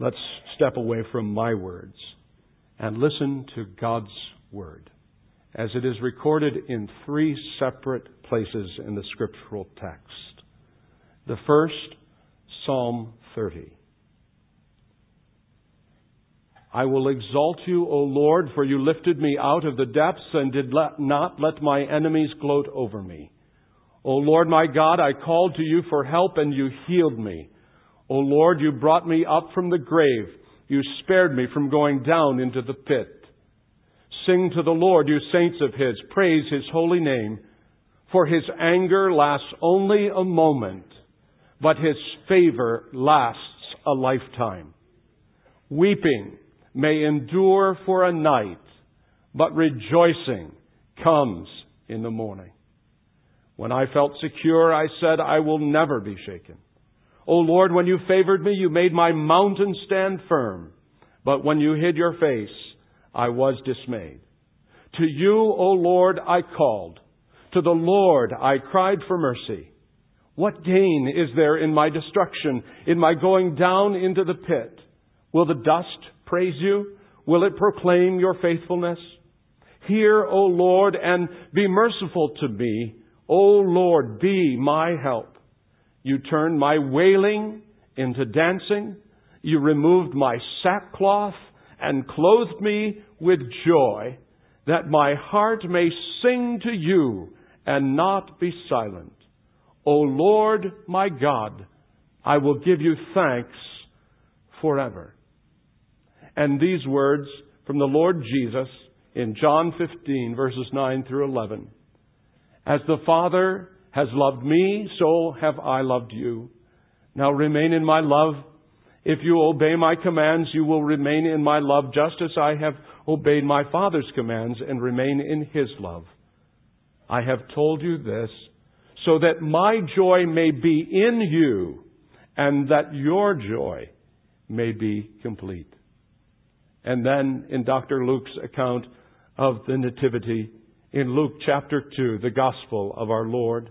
Let's step away from my words and listen to God's Word as it is recorded in three separate places in the scriptural text. The first, Psalm 30. I will exalt you, O Lord, for you lifted me out of the depths and did not let my enemies gloat over me. O Lord my God, I called to you for help and you healed me. O Lord, you brought me up from the grave. You spared me from going down into the pit. Sing to the Lord, you saints of His. Praise His holy name. For His anger lasts only a moment, but His favor lasts a lifetime. Weeping may endure for a night, but rejoicing comes in the morning. When I felt secure, I said, I will never be shaken. O Lord, when you favored me, you made my mountain stand firm. But when you hid your face, I was dismayed. To you, O Lord, I called. To the Lord I cried for mercy. What gain is there in my destruction, in my going down into the pit? Will the dust praise you? Will it proclaim your faithfulness? Hear, O Lord, and be merciful to me. O Lord, be my help. You turned my wailing into dancing. You removed my sackcloth and clothed me with joy, that my heart may sing to you and not be silent. O Lord my God, I will give you thanks forever. And these words from the Lord Jesus in John 15 verses 9 through 11. As the Father has loved me, so have I loved you. Now remain in my love. If you obey my commands, you will remain in my love just as I have obeyed my Father's commands and remain in his love. I have told you this so that my joy may be in you and that your joy may be complete. And then in Dr. Luke's account of the Nativity, in Luke chapter 2, the Gospel of our Lord,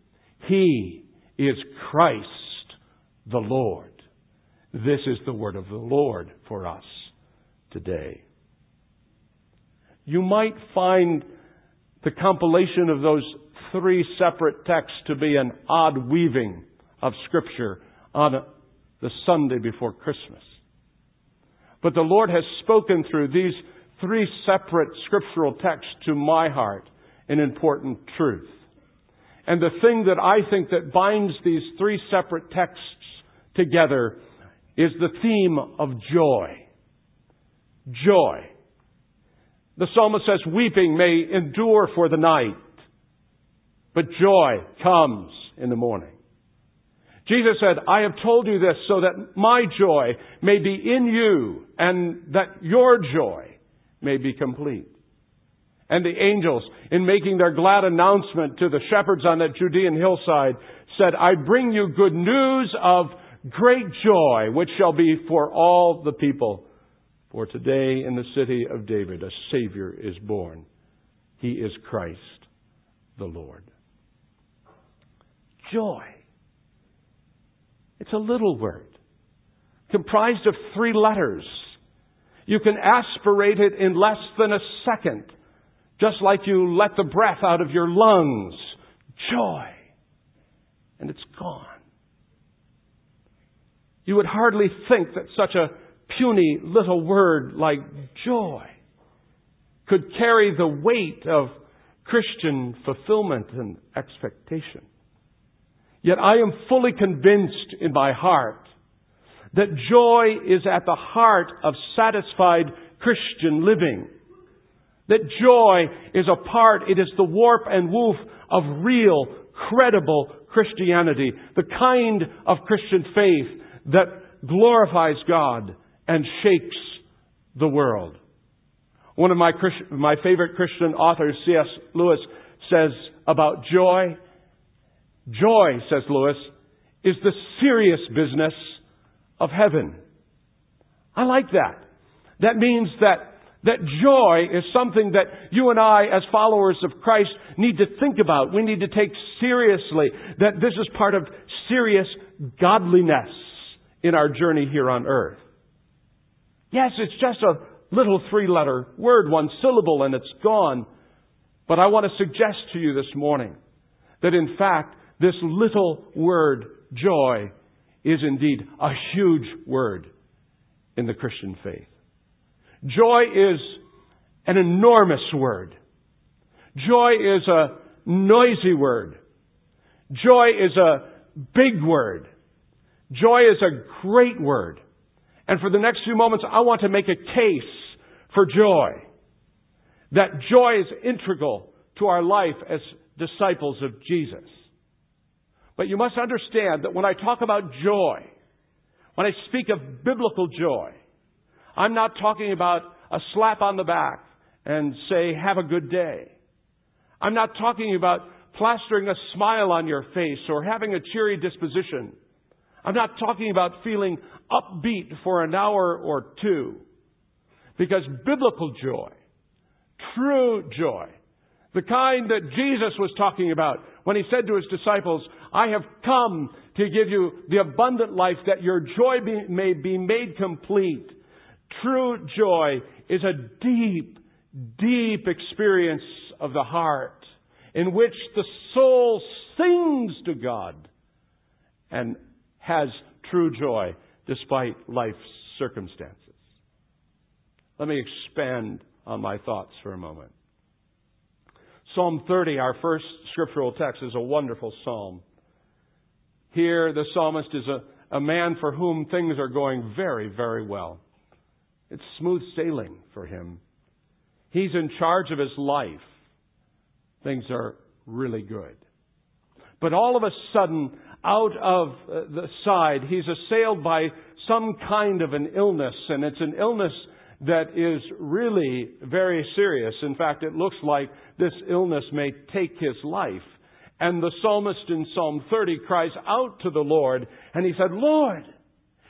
He is Christ the Lord. This is the word of the Lord for us today. You might find the compilation of those three separate texts to be an odd weaving of Scripture on the Sunday before Christmas. But the Lord has spoken through these three separate scriptural texts to my heart an important truth. And the thing that I think that binds these three separate texts together is the theme of joy. Joy. The psalmist says, weeping may endure for the night, but joy comes in the morning. Jesus said, I have told you this so that my joy may be in you and that your joy may be complete and the angels, in making their glad announcement to the shepherds on that Judean hillside, said, I bring you good news of great joy, which shall be for all the people. For today in the city of David a Savior is born. He is Christ the Lord. Joy. It's a little word, comprised of three letters. You can aspirate it in less than a second. Just like you let the breath out of your lungs. Joy. And it's gone. You would hardly think that such a puny little word like joy could carry the weight of Christian fulfillment and expectation. Yet I am fully convinced in my heart that joy is at the heart of satisfied Christian living. That joy is a part, it is the warp and woof of real, credible Christianity. The kind of Christian faith that glorifies God and shakes the world. One of my, my favorite Christian authors, C.S. Lewis, says about joy, joy, says Lewis, is the serious business of heaven. I like that. That means that that joy is something that you and I, as followers of Christ, need to think about. We need to take seriously that this is part of serious godliness in our journey here on earth. Yes, it's just a little three letter word, one syllable, and it's gone. But I want to suggest to you this morning that in fact, this little word, joy, is indeed a huge word in the Christian faith. Joy is an enormous word. Joy is a noisy word. Joy is a big word. Joy is a great word. And for the next few moments, I want to make a case for joy. That joy is integral to our life as disciples of Jesus. But you must understand that when I talk about joy, when I speak of biblical joy, I'm not talking about a slap on the back and say, have a good day. I'm not talking about plastering a smile on your face or having a cheery disposition. I'm not talking about feeling upbeat for an hour or two. Because biblical joy, true joy, the kind that Jesus was talking about when he said to his disciples, I have come to give you the abundant life that your joy be, may be made complete. True joy is a deep, deep experience of the heart in which the soul sings to God and has true joy despite life's circumstances. Let me expand on my thoughts for a moment. Psalm 30, our first scriptural text, is a wonderful psalm. Here, the psalmist is a, a man for whom things are going very, very well. It's smooth sailing for him. He's in charge of his life. Things are really good. But all of a sudden, out of uh, the side, he's assailed by some kind of an illness, and it's an illness that is really very serious. In fact, it looks like this illness may take his life. And the psalmist in Psalm 30 cries out to the Lord, and he said, Lord,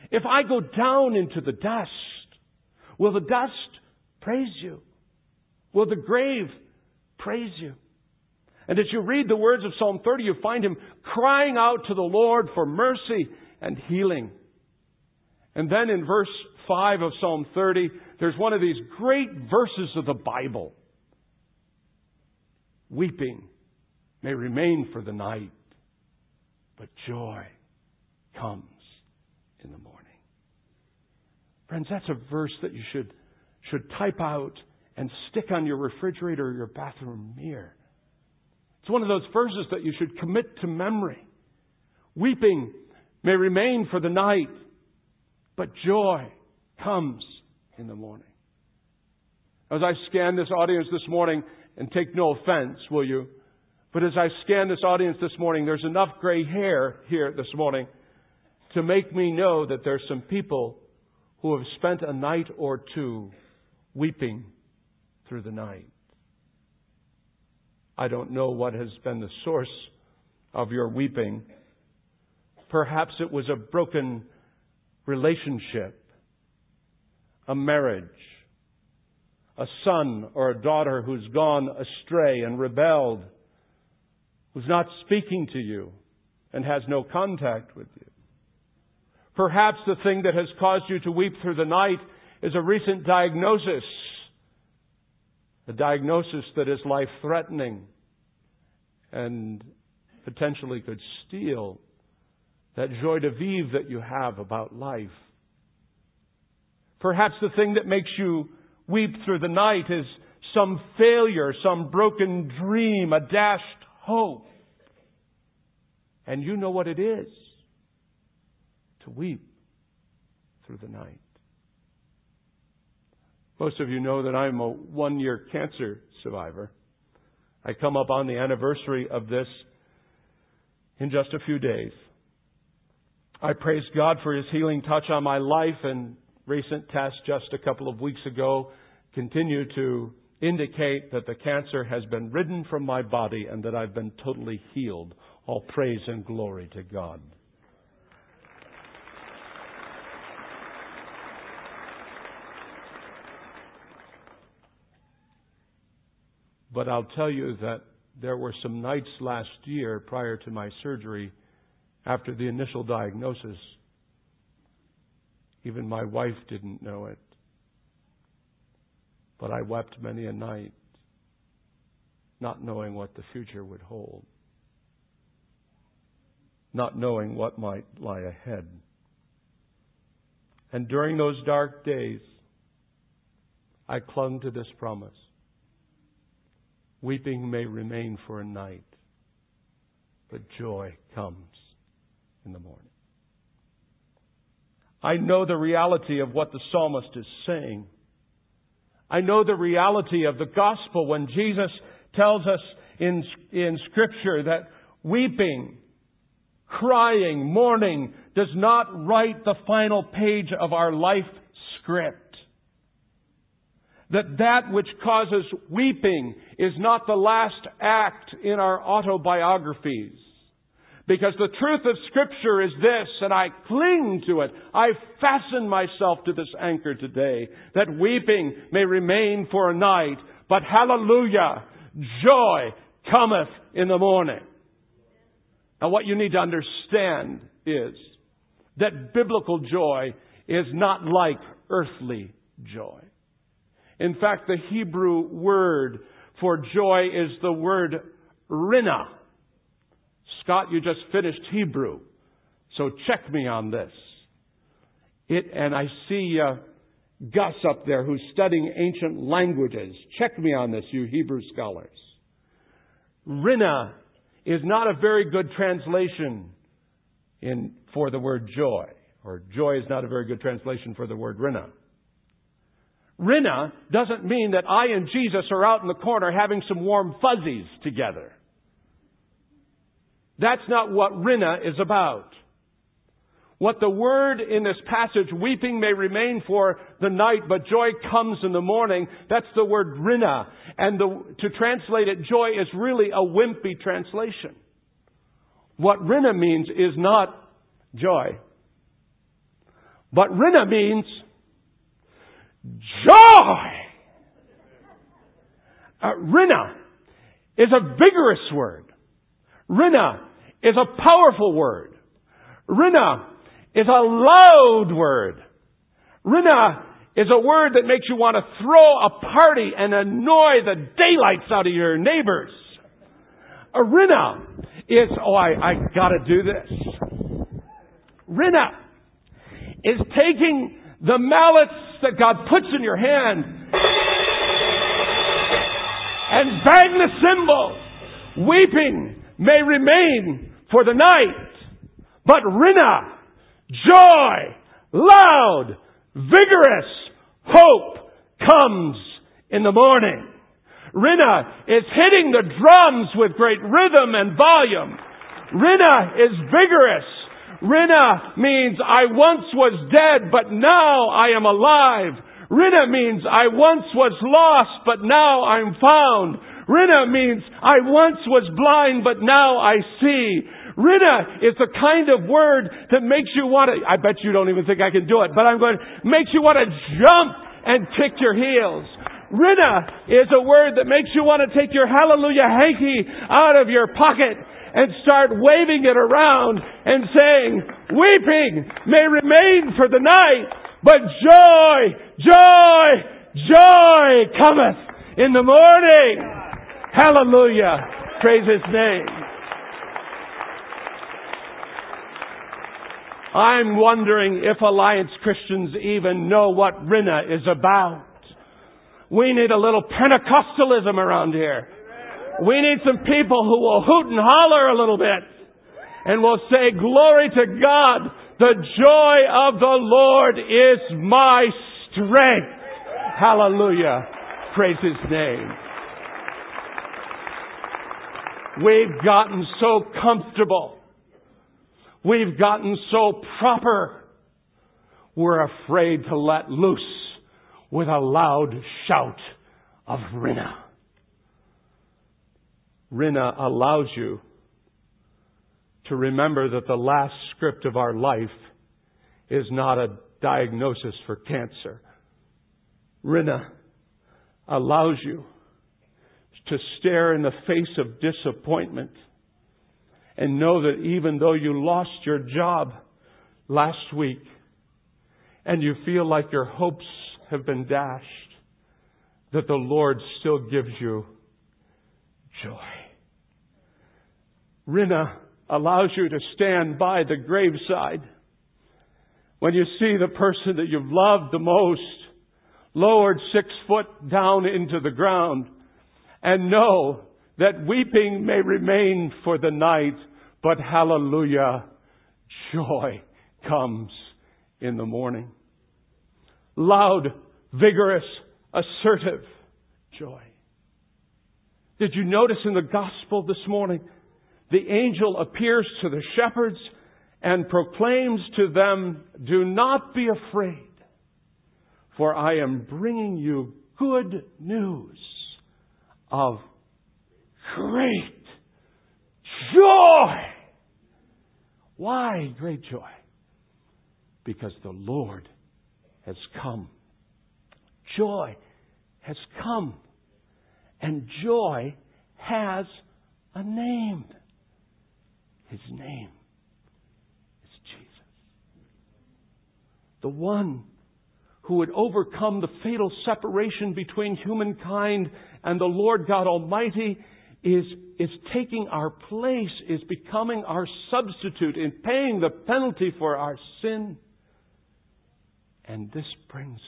if I go down into the dust, will the dust praise you? Will the grave praise you? And as you read the words of Psalm 30, you find him crying out to the Lord for mercy and healing. And then in verse 5 of Psalm 30, there's one of these great verses of the Bible. Weeping may remain for the night, but joy comes in the morning. Friends, that's a verse that you should, should type out and stick on your refrigerator or your bathroom mirror. It's one of those verses that you should commit to memory. Weeping may remain for the night, but joy comes in the morning. As I scan this audience this morning, and take no offense, will you? But as I scan this audience this morning, there's enough gray hair here this morning to make me know that there's some people who have spent a night or two weeping through the night. I don't know what has been the source of your weeping. Perhaps it was a broken relationship a marriage, a son or a daughter who's gone astray and rebelled, who's not speaking to you and has no contact with you. Perhaps the thing that has caused you to weep through the night is a recent diagnosis, a diagnosis that is life threatening and potentially could steal that joie de vivre that you have about life. Perhaps the thing that makes you weep through the night is some failure, some broken dream, a dashed hope. And you know what it is to weep through the night. Most of you know that I'm a one year cancer survivor. I come up on the anniversary of this in just a few days. I praise God for His healing touch on my life and recent tests just a couple of weeks ago continue to indicate that the cancer has been ridden from my body and that I've been totally healed. All praise and glory to God. But I'll tell you that there were some nights last year prior to my surgery, after the initial diagnosis, even my wife didn't know it. But I wept many a night, not knowing what the future would hold, not knowing what might lie ahead. And during those dark days, I clung to this promise. Weeping may remain for a night, but joy comes in the morning. I know the reality of what the psalmist is saying. I know the reality of the gospel when Jesus tells us in, in scripture that weeping, crying, mourning does not write the final page of our life script that that which causes weeping is not the last act in our autobiographies. Because the truth of Scripture is this, and I cling to it. I fasten myself to this anchor today, that weeping may remain for a night, but hallelujah, joy cometh in the morning. Now what you need to understand is that biblical joy is not like earthly joy. In fact, the Hebrew word for joy is the word rina. Scott, you just finished Hebrew, so check me on this. It, and I see uh, Gus up there who's studying ancient languages. Check me on this, you Hebrew scholars. Rina is not a very good translation in, for the word joy, or joy is not a very good translation for the word rina. Rina doesn't mean that I and Jesus are out in the corner having some warm fuzzies together. That's not what Rina is about. What the word in this passage, weeping may remain for the night, but joy comes in the morning, that's the word Rina. And the, to translate it, joy is really a wimpy translation. What Rina means is not joy. But Rina means Joy! Uh, rina is a vigorous word. Rina is a powerful word. Rina is a loud word. Rina is a word that makes you want to throw a party and annoy the daylights out of your neighbors. Rina is, oh, I, I gotta do this. Rina is taking the mallets that God puts in your hand and bang the cymbal. Weeping may remain for the night, but rina, joy, loud, vigorous hope comes in the morning. Rina is hitting the drums with great rhythm and volume. Rina is vigorous. Rina means I once was dead, but now I am alive. Rina means I once was lost, but now I'm found. Rina means I once was blind, but now I see. Rina is the kind of word that makes you want to, I bet you don't even think I can do it, but I'm going, makes you want to jump and kick your heels. Rina is a word that makes you want to take your hallelujah hanky out of your pocket and start waving it around and saying, weeping may remain for the night, but joy, joy, joy cometh in the morning. Hallelujah. Praise His name. I'm wondering if Alliance Christians even know what Rina is about. We need a little Pentecostalism around here. We need some people who will hoot and holler a little bit and will say, glory to God. The joy of the Lord is my strength. Hallelujah. Praise His name. We've gotten so comfortable We've gotten so proper. We're afraid to let loose with a loud shout of Rinna. Rinna allows you to remember that the last script of our life is not a diagnosis for cancer. Rina allows you to stare in the face of disappointment and know that even though you lost your job last week and you feel like your hopes have been dashed, that the Lord still gives you joy. Rinna allows you to stand by the graveside when you see the person that you've loved the most lowered six foot down into the ground and know that weeping may remain for the night, but hallelujah, joy comes in the morning. Loud, vigorous, assertive joy. Did you notice in the gospel this morning? The angel appears to the shepherds and proclaims to them, Do not be afraid, for I am bringing you good news of great joy. Why great joy? Because the Lord has come. Joy has come. And joy has a name. His name is Jesus. The one who would overcome the fatal separation between humankind and the Lord God Almighty is, is taking our place, is becoming our substitute in paying the penalty for our sin. And this brings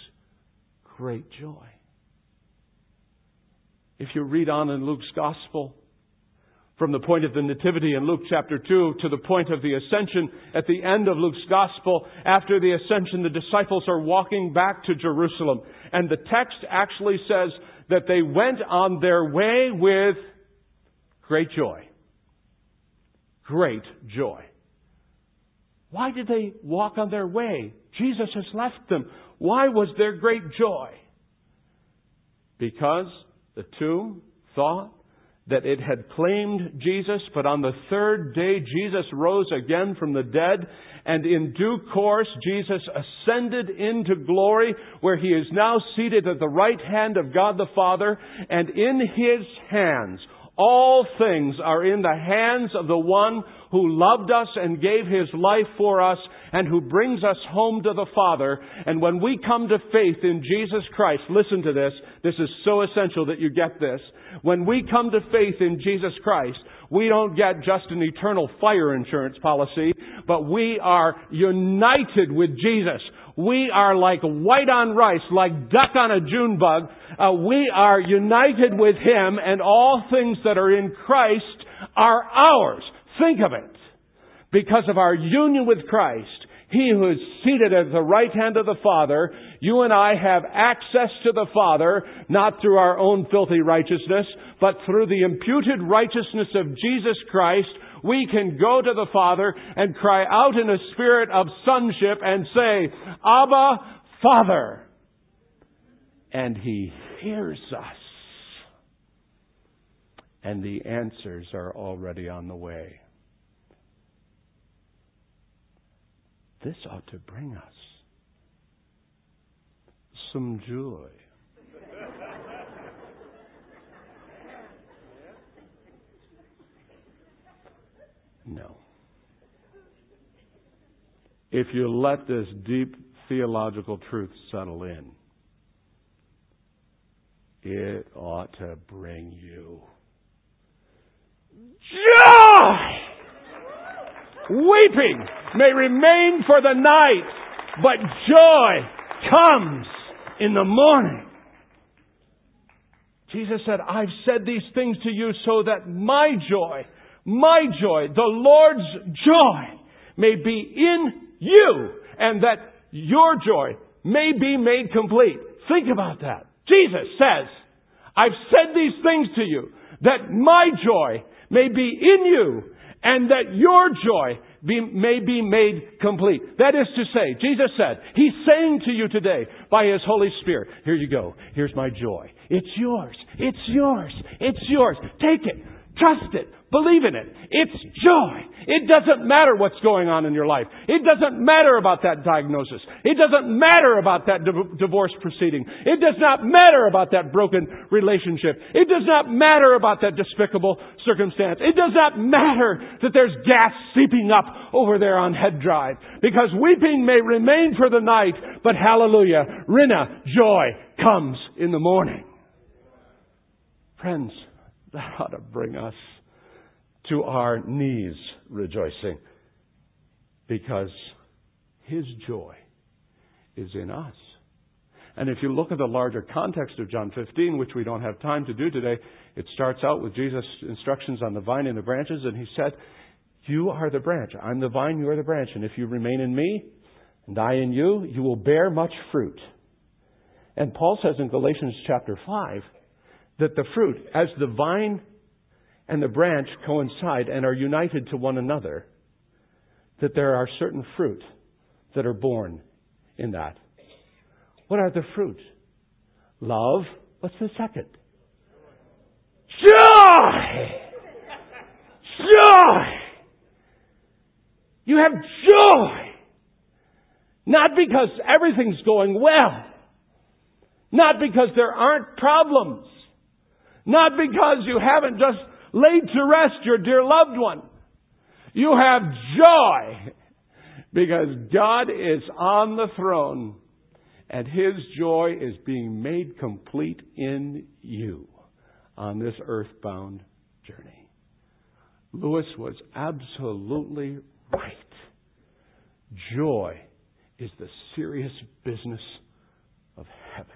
great joy. If you read on in Luke's Gospel, from the point of the Nativity in Luke chapter 2 to the point of the Ascension at the end of Luke's Gospel. After the Ascension, the disciples are walking back to Jerusalem. And the text actually says that they went on their way with great joy. Great joy. Why did they walk on their way? Jesus has left them. Why was there great joy? Because the two thought that it had claimed Jesus, but on the third day Jesus rose again from the dead, and in due course Jesus ascended into glory, where he is now seated at the right hand of God the Father, and in his hands all things are in the hands of the one who loved us and gave his life for us and who brings us home to the Father. And when we come to faith in Jesus Christ, listen to this. This is so essential that you get this. When we come to faith in Jesus Christ, we don't get just an eternal fire insurance policy, but we are united with Jesus. We are like white on rice, like duck on a June bug. Uh, we are united with Him and all things that are in Christ are ours. Think of it. Because of our union with Christ, He who is seated at the right hand of the Father, you and I have access to the Father, not through our own filthy righteousness, but through the imputed righteousness of Jesus Christ, we can go to the Father and cry out in a spirit of sonship and say, Abba, Father. And He hears us. And the answers are already on the way. This ought to bring us some joy. No. If you let this deep theological truth settle in, it ought to bring you joy. Weeping may remain for the night, but joy comes in the morning. Jesus said, I've said these things to you so that my joy my joy, the Lord's joy, may be in you, and that your joy may be made complete. Think about that. Jesus says, I've said these things to you, that my joy may be in you, and that your joy be, may be made complete. That is to say, Jesus said, He's saying to you today by His Holy Spirit, here you go. Here's my joy. It's yours. It's yours. It's yours. Take it. Trust it. Believe in it. It's joy. It doesn't matter what's going on in your life. It doesn't matter about that diagnosis. It doesn't matter about that divorce proceeding. It does not matter about that broken relationship. It does not matter about that despicable circumstance. It does not matter that there's gas seeping up over there on head drive. Because weeping may remain for the night, but hallelujah, Rina, joy comes in the morning. Friends, that ought to bring us to our knees rejoicing because His joy is in us. And if you look at the larger context of John 15, which we don't have time to do today, it starts out with Jesus' instructions on the vine and the branches, and He said, You are the branch. I'm the vine, you are the branch. And if you remain in me, and I in you, you will bear much fruit. And Paul says in Galatians chapter 5 that the fruit, as the vine and the branch coincide and are united to one another, that there are certain fruit that are born in that. What are the fruit? Love. What's the second? Joy! Joy! You have joy! Not because everything's going well. Not because there aren't problems. Not because you haven't just laid to rest your dear loved one. You have joy because God is on the throne and His joy is being made complete in you on this earthbound journey. Lewis was absolutely right. Joy is the serious business of heaven.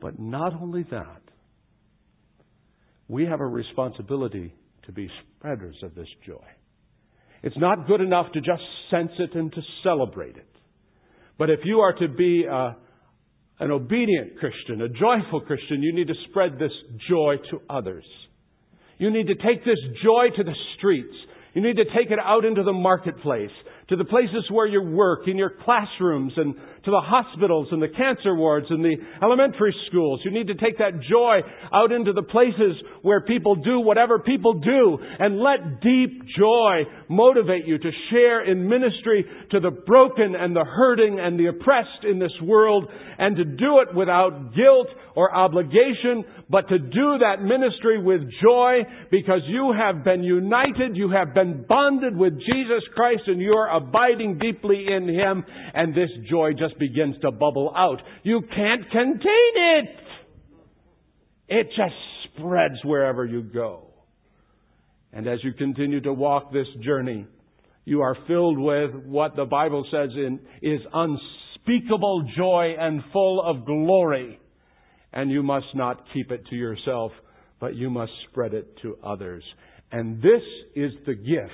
But not only that, we have a responsibility to be spreaders of this joy. It's not good enough to just sense it and to celebrate it. But if you are to be a, uh, an obedient Christian, a joyful Christian, you need to spread this joy to others. You need to take this joy to the streets. You need to take it out into the marketplace to the places where you work, in your classrooms, and to the hospitals and the cancer wards and the elementary schools. You need to take that joy out into the places where people do whatever people do and let deep joy motivate you to share in ministry to the broken and the hurting and the oppressed in this world and to do it without guilt or obligation, but to do that ministry with joy because you have been united, you have been bonded with Jesus Christ and you're abiding deeply in Him and this joy just begins to bubble out. You can't contain it. It just spreads wherever you go. And as you continue to walk this journey, you are filled with what the Bible says in, is unspeakable joy and full of glory. And you must not keep it to yourself, but you must spread it to others. And this is the gift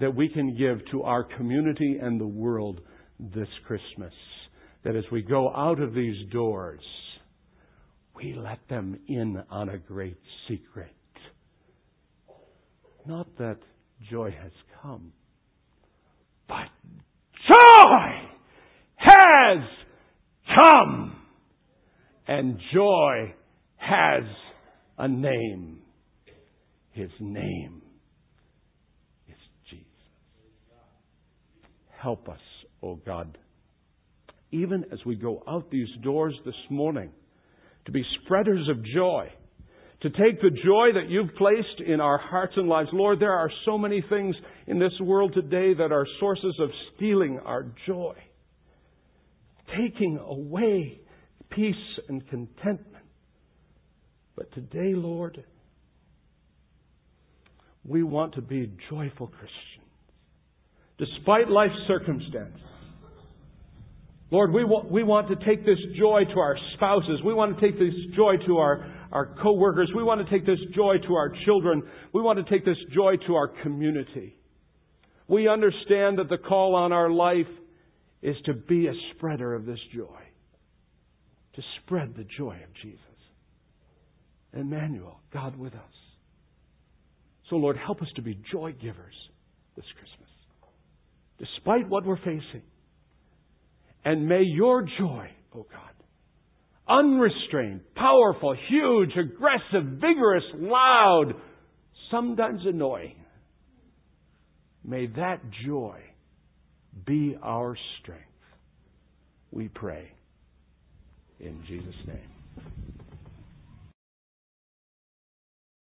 that we can give to our community and the world this Christmas. That as we go out of these doors, we let them in on a great secret. Not that joy has come, but joy has come. And joy has a name. His name is Jesus. Help us, O oh God, even as we go out these doors this morning, to be spreaders of joy, to take the joy that you've placed in our hearts and lives. Lord, there are so many things in this world today that are sources of stealing our joy, taking away peace and contentment. But today, Lord, we want to be joyful Christians, despite life's circumstance. Lord, we want, we want to take this joy to our spouses. We want to take this joy to our, our co-workers. We want to take this joy to our children. We want to take this joy to our community. We understand that the call on our life is to be a spreader of this joy to spread the joy of Jesus. Emmanuel, God with us. So, Lord, help us to be joy givers. this Christmas, despite what we're facing. And may your joy, oh God, unrestrained, powerful, huge, aggressive, vigorous, loud, sometimes annoying, may that joy be our strength. We pray in Jesus' name.